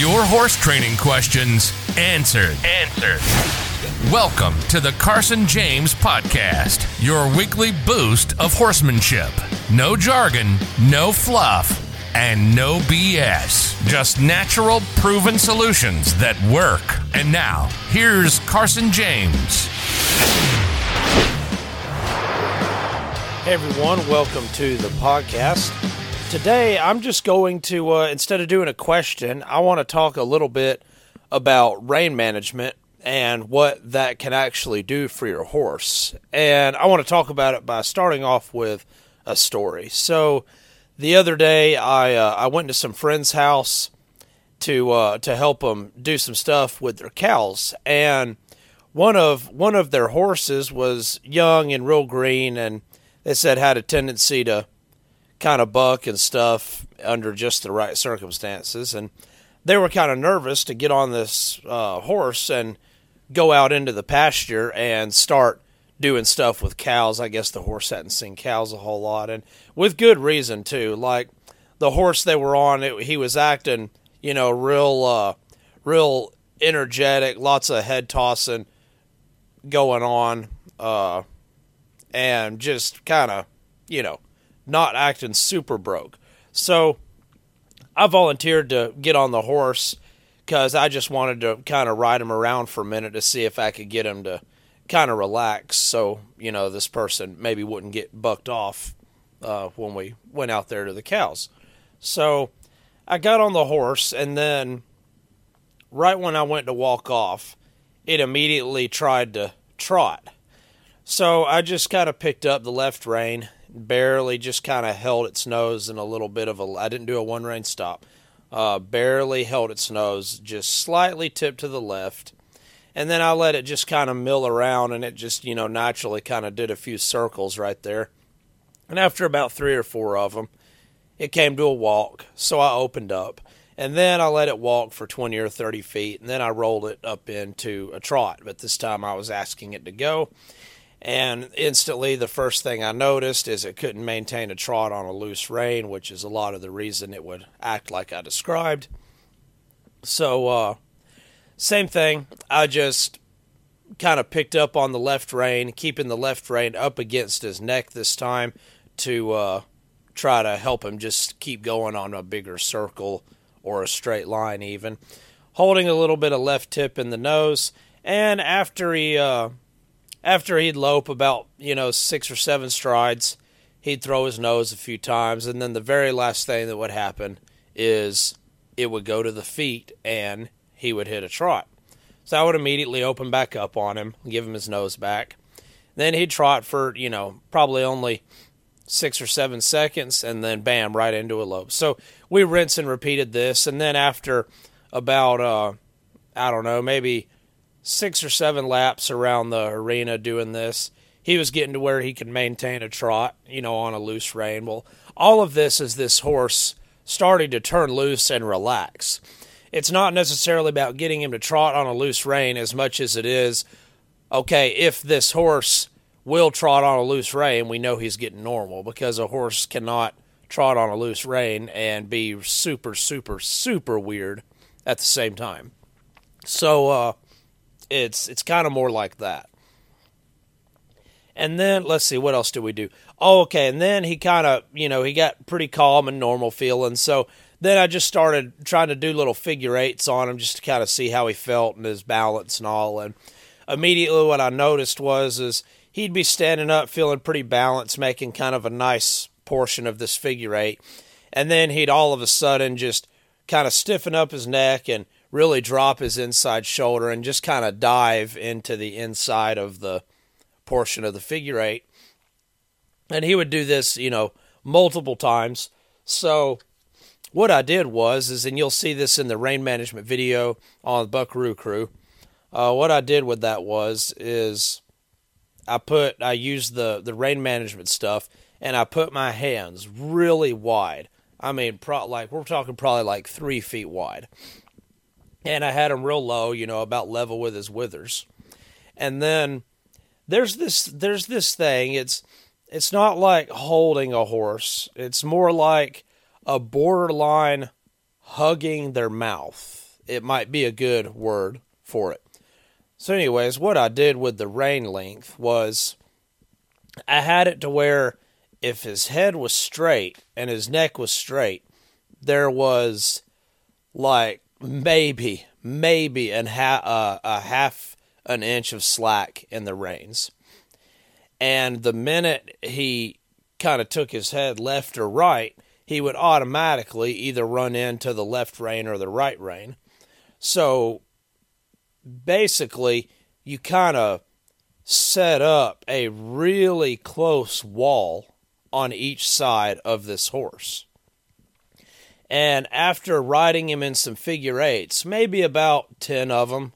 Your horse training questions answered. Answered. Welcome to the Carson James Podcast, your weekly boost of horsemanship. No jargon, no fluff, and no BS. Just natural, proven solutions that work. And now, here's Carson James. Hey everyone, welcome to the podcast. Today I'm just going to, uh, instead of doing a question, I want to talk a little bit about rein management and what that can actually do for your horse. And I want to talk about it by starting off with a story. So the other day I uh, I went to some friend's house to uh, to help them do some stuff with their cows and one of one of their horses was young and real green and they said had a tendency to kind of buck and stuff under just the right circumstances. And they were kind of nervous to get on this uh, horse and go out into the pasture and start doing stuff with cows. I guess the horse hadn't seen cows a whole lot, and with good reason too. Like the horse they were on, it, he was acting, you know, real, uh, real energetic, lots of head tossing going on, uh, and just kind of, you know, not acting super broke. So I volunteered to get on the horse because I just wanted to kind of ride him around for a minute to see if I could get him to kind of relax so, you know, this person maybe wouldn't get bucked off uh, when we went out there to the cows. So I got on the horse, and then right when I went to walk off, it immediately tried to trot. So I just kind of picked up the left rein barely just kind of held its nose in a little bit of a. I didn't do a one rein stop. Uh, barely held its nose, just slightly tipped to the left. And then I let it just kind of mill around, and it just, you know, naturally kind of did a few circles right there. And after about three or four of them, it came to a walk. So I opened up. And then I let it walk for 20 or 30 feet. And then I rolled it up into a trot. But this time I was asking it to go. And instantly, the first thing I noticed is it couldn't maintain a trot on a loose rein, which is a lot of the reason it would act like I described. So, uh, same thing. I just kind of picked up on the left rein, keeping the left rein up against his neck this time to uh, try to help him just keep going on a bigger circle or a straight line, even. Holding a little bit of left tip in the nose. And after he. Uh, after he'd lope about, you know, six or seven strides, he'd throw his nose a few times. And then the very last thing that would happen is it would go to the feet and he would hit a trot. So I would immediately open back up on him, give him his nose back. Then he'd trot for, you know, probably only six or seven seconds and then bam, right into a lope. So we rinse and repeated this. And then after about, uh, I don't know, maybe six or seven laps around the arena doing this. He was getting to where he could maintain a trot, you know, on a loose rein. Well, all of this is this horse starting to turn loose and relax. It's not necessarily about getting him to trot on a loose rein as much as it is, okay, if this horse will trot on a loose rein, we know he's getting normal because a horse cannot trot on a loose rein and be super, super, super weird at the same time. So, uh, it's it's kind of more like that. And then let's see what else do we do? Oh, okay. And then he kind of, you know, he got pretty calm and normal feeling. So then I just started trying to do little figure eights on him just to kind of see how he felt and his balance and all. And immediately what I noticed was is he'd be standing up feeling pretty balanced, making kind of a nice portion of this figure eight. And then he'd all of a sudden just kind of stiffen up his neck and really drop his inside shoulder and just kind of dive into the inside of the portion of the figure eight. And he would do this, you know, multiple times. So what I did was is and you'll see this in the rein management video on Buckaroo crew. Uh, what I did with that was is I put I used the the rein management stuff and I put my hands really wide. I mean, pro- like we're talking probably like three feet wide, and I had him real low, you know, about level with his withers. And then there's this there's this thing. It's it's not like holding a horse. It's more like a borderline hugging their mouth. it might be a good word for it. So, anyways, what I did with the rein length was I had it to where if his head was straight and his neck was straight, there was like maybe, maybe an ha- uh, a half an inch of slack in the reins. And the minute he kind of took his head left or right, he would automatically either run into the left rein or the right rein. So basically, you kind of set up a really close wall on each side of this horse. And after riding him in some figure eights, maybe about 10 of them,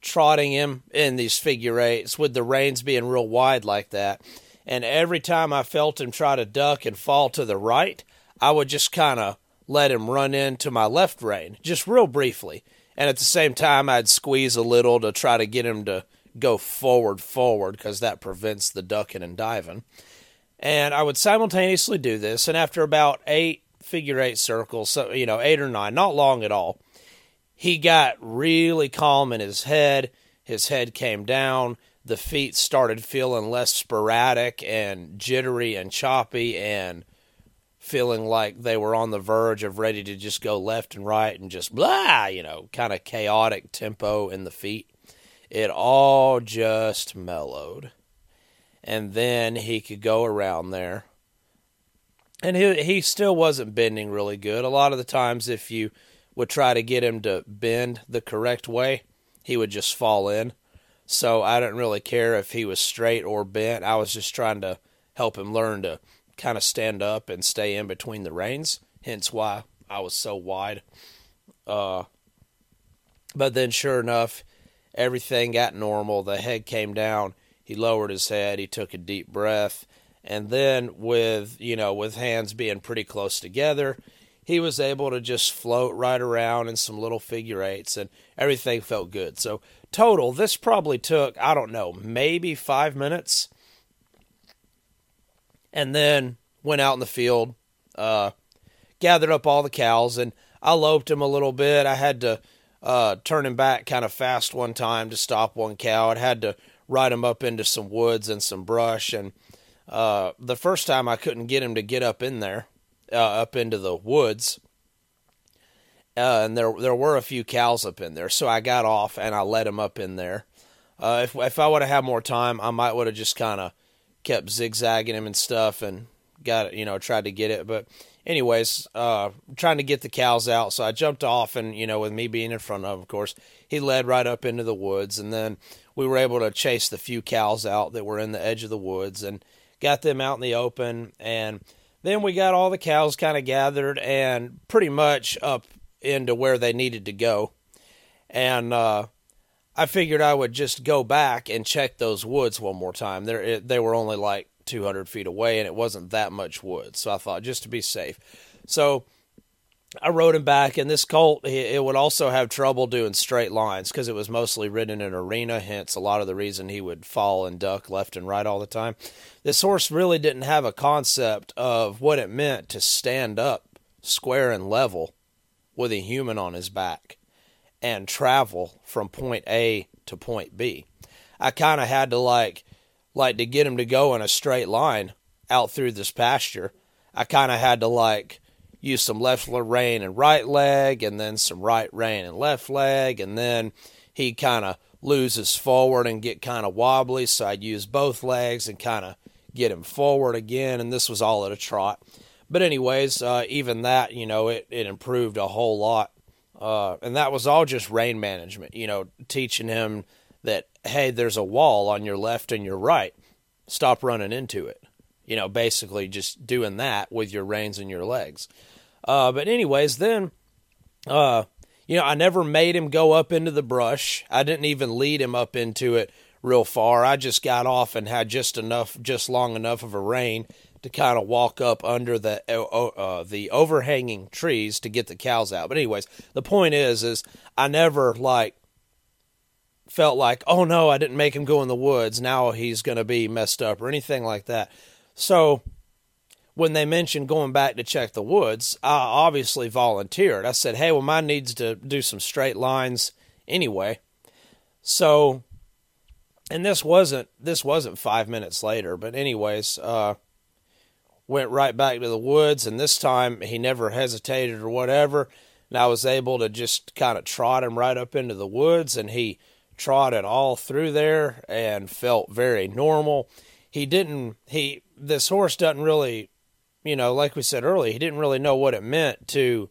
trotting him in these figure eights with the reins being real wide like that. And every time I felt him try to duck and fall to the right, I would just kind of let him run into my left rein, just real briefly. And at the same time, I'd squeeze a little to try to get him to go forward, forward, because that prevents the ducking and diving. And I would simultaneously do this. And after about eight figure eight circles, so you know, eight or nine, not long at all. He got really calm in his head. His head came down. The feet started feeling less sporadic and jittery and choppy and feeling like they were on the verge of ready to just go left and right and just blah, you know, kind of chaotic tempo in the feet. It all just mellowed. And then he could go around there and he he still wasn't bending really good. A lot of the times, if you would try to get him to bend the correct way, he would just fall in. So I didn't really care if he was straight or bent. I was just trying to help him learn to kind of stand up and stay in between the reins. Hence why I was so wide. Uh, but then, sure enough, everything got normal. The head came down. He lowered his head. He took a deep breath and then with you know with hands being pretty close together he was able to just float right around in some little figure eights and everything felt good. So total this probably took i don't know maybe five minutes. And then went out in the field uh, gathered up all the cows and i loped him a little bit. I had to uh, turn him back kind of fast one time to stop one cow. I had to ride him up into some woods and some brush and uh, the first time I couldn't get him to get up in there, uh, up into the woods, uh, and there there were a few cows up in there, so I got off and I let him up in there. Uh, if if I would have had more time, I might would have just kind of kept zigzagging him and stuff and got you know tried to get it, but anyways, uh, trying to get the cows out. So I jumped off, and you know, with me being in front of, him, of course, he led right up into the woods, and then we were able to chase the few cows out that were in the edge of the woods, and got them out in the open, and then we got all the cows kind of gathered and pretty much up into where they needed to go. And uh, I figured I would just go back and check those woods one more time. They they were only like 200 feet away, and it wasn't that much wood. So I thought just to be safe. So I rode him back, and this colt it would also have trouble doing straight lines because it was mostly ridden in arena. Hence, a lot of the reason he would fall and duck left and right all the time. This horse really didn't have a concept of what it meant to stand up square and level with a human on his back and travel from point A to point B. I kind of had to like like to get him to go in a straight line out through this pasture. I kind of had to like use some left rein and right leg, and then some right rein and left leg, and then he kind of loses forward and get kind of wobbly. So I'd use both legs and kind of get him forward again, and this was all at a trot. But anyways, uh, even that, you know, it, it improved a whole lot. Uh, and that was all just rein management, you know, teaching him that, hey, there's a wall on your left and your right. Stop running into it. You know, basically just doing that with your reins and your legs. Uh, but anyways, then, uh, you know, I never made him go up into the brush. I didn't even lead him up into it real far. I just got off and had just enough, just long enough of a rein to kind of walk up under the uh, the overhanging trees to get the cows out. But anyways, the point is, is I never like felt like, oh no, I didn't make him go in the woods. Now he's going to be messed up or anything like that. So when they mentioned going back to check the woods, I obviously volunteered. I said, "Hey, well, mine needs to do some straight lines anyway." So, and this wasn't this wasn't five minutes later, but anyways, uh, went right back to the woods, and this time he never hesitated or whatever. And I was able to just kind of trot him right up into the woods, and he trotted all through there and felt very normal. He didn't he this horse doesn't really you know, like we said earlier, he didn't really know what it meant to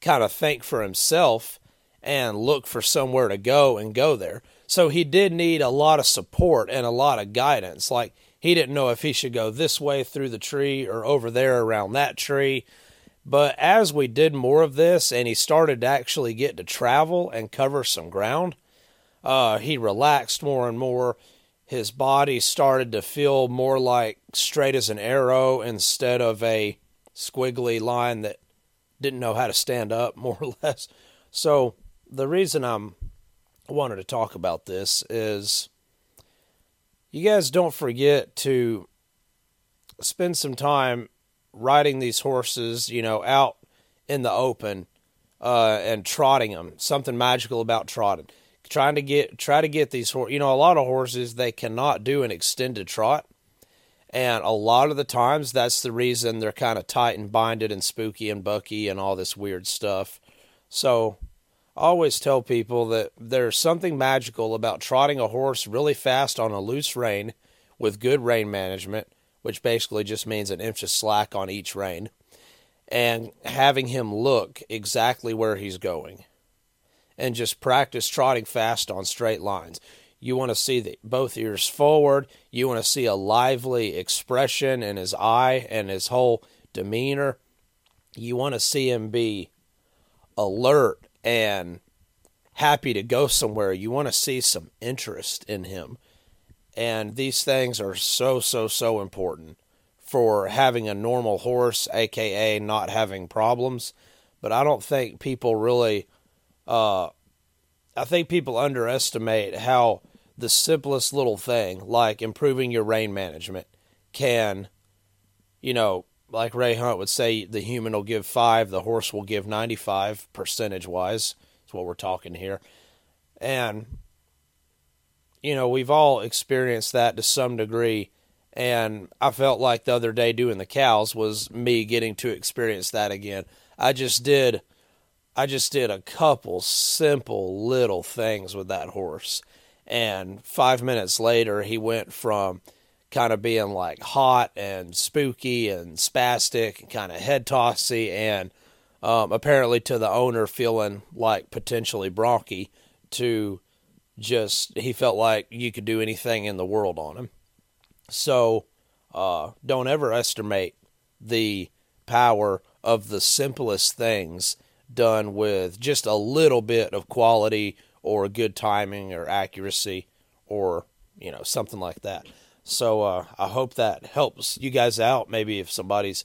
kind of think for himself and look for somewhere to go and go there. So he did need a lot of support and a lot of guidance. Like he didn't know if he should go this way through the tree or over there around that tree. But as we did more of this and he started to actually get to travel and cover some ground, uh, he relaxed more and more his body started to feel more like straight as an arrow instead of a squiggly line that didn't know how to stand up, more or less. So the reason I'm wanted to talk about this is you guys don't forget to spend some time riding these horses, you know, out in the open uh, and trotting them. Something magical about trotting trying to get try to get these horses. You know, a lot of horses they cannot do an extended trot, and a lot of the times that's the reason they're kind of tight and binded and spooky and bucky and all this weird stuff. So, I always tell people that there's something magical about trotting a horse really fast on a loose rein with good rein management, which basically just means an inch of slack on each rein, and having him look exactly where he's going and just practice trotting fast on straight lines. You want to see the, both ears forward. You want to see a lively expression in his eye and his whole demeanor. You want to see him be alert and happy to go somewhere. You want to see some interest in him. And these things are so, so, so important for having a normal horse, aka not having problems. But I don't think people really uh, I think people underestimate how the simplest little thing, like improving your rein management, can, you know, like Ray Hunt would say, the human will give five, the horse will give 95 percentage wise. That's what we're talking here. And, you know, we've all experienced that to some degree. And I felt like the other day doing the cows was me getting to experience that again. I just did I just did a couple simple little things with that horse. And five minutes later, he went from kind of being like hot and spooky and spastic and kind of head tossy and um, apparently to the owner feeling like potentially bronky to just he felt like you could do anything in the world on him. So uh, don't ever estimate the power of the simplest things done with just a little bit of quality or good timing or accuracy or you know something like that. So uh, I hope that helps you guys out. Maybe if somebody's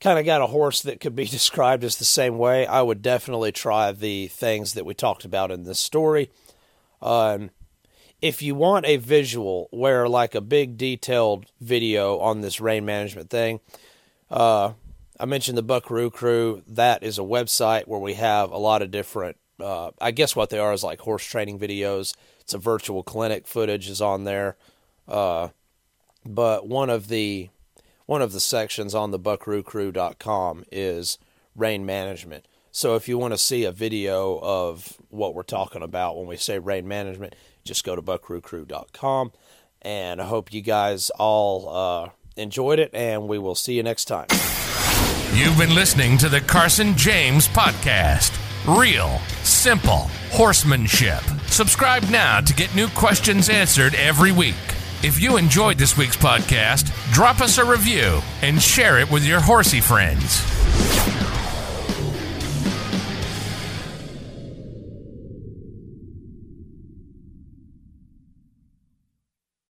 kind of got a horse that could be described as the same way, I would definitely try the things that we talked about in this story. Um, if you want a visual where like a big detailed video on this rein management thing, uh, I mentioned the Buckaroo Crew. That is a website where we have a lot of different. Uh, I guess what they are is like horse training videos. It's a virtual clinic footage is on there. Uh, but one of the one of the sections on the buckaroocrew.com is rein management. So if you want to see a video of what we're talking about when we say rein management, just go to buckaroocrew.com. And I hope you guys all uh, enjoyed it, and we will see you next time. You've been listening to the Carson James Podcast. Real, simple horsemanship. Subscribe now to get new questions answered every week. If you enjoyed this week's podcast, drop us a review and share it with your horsey friends.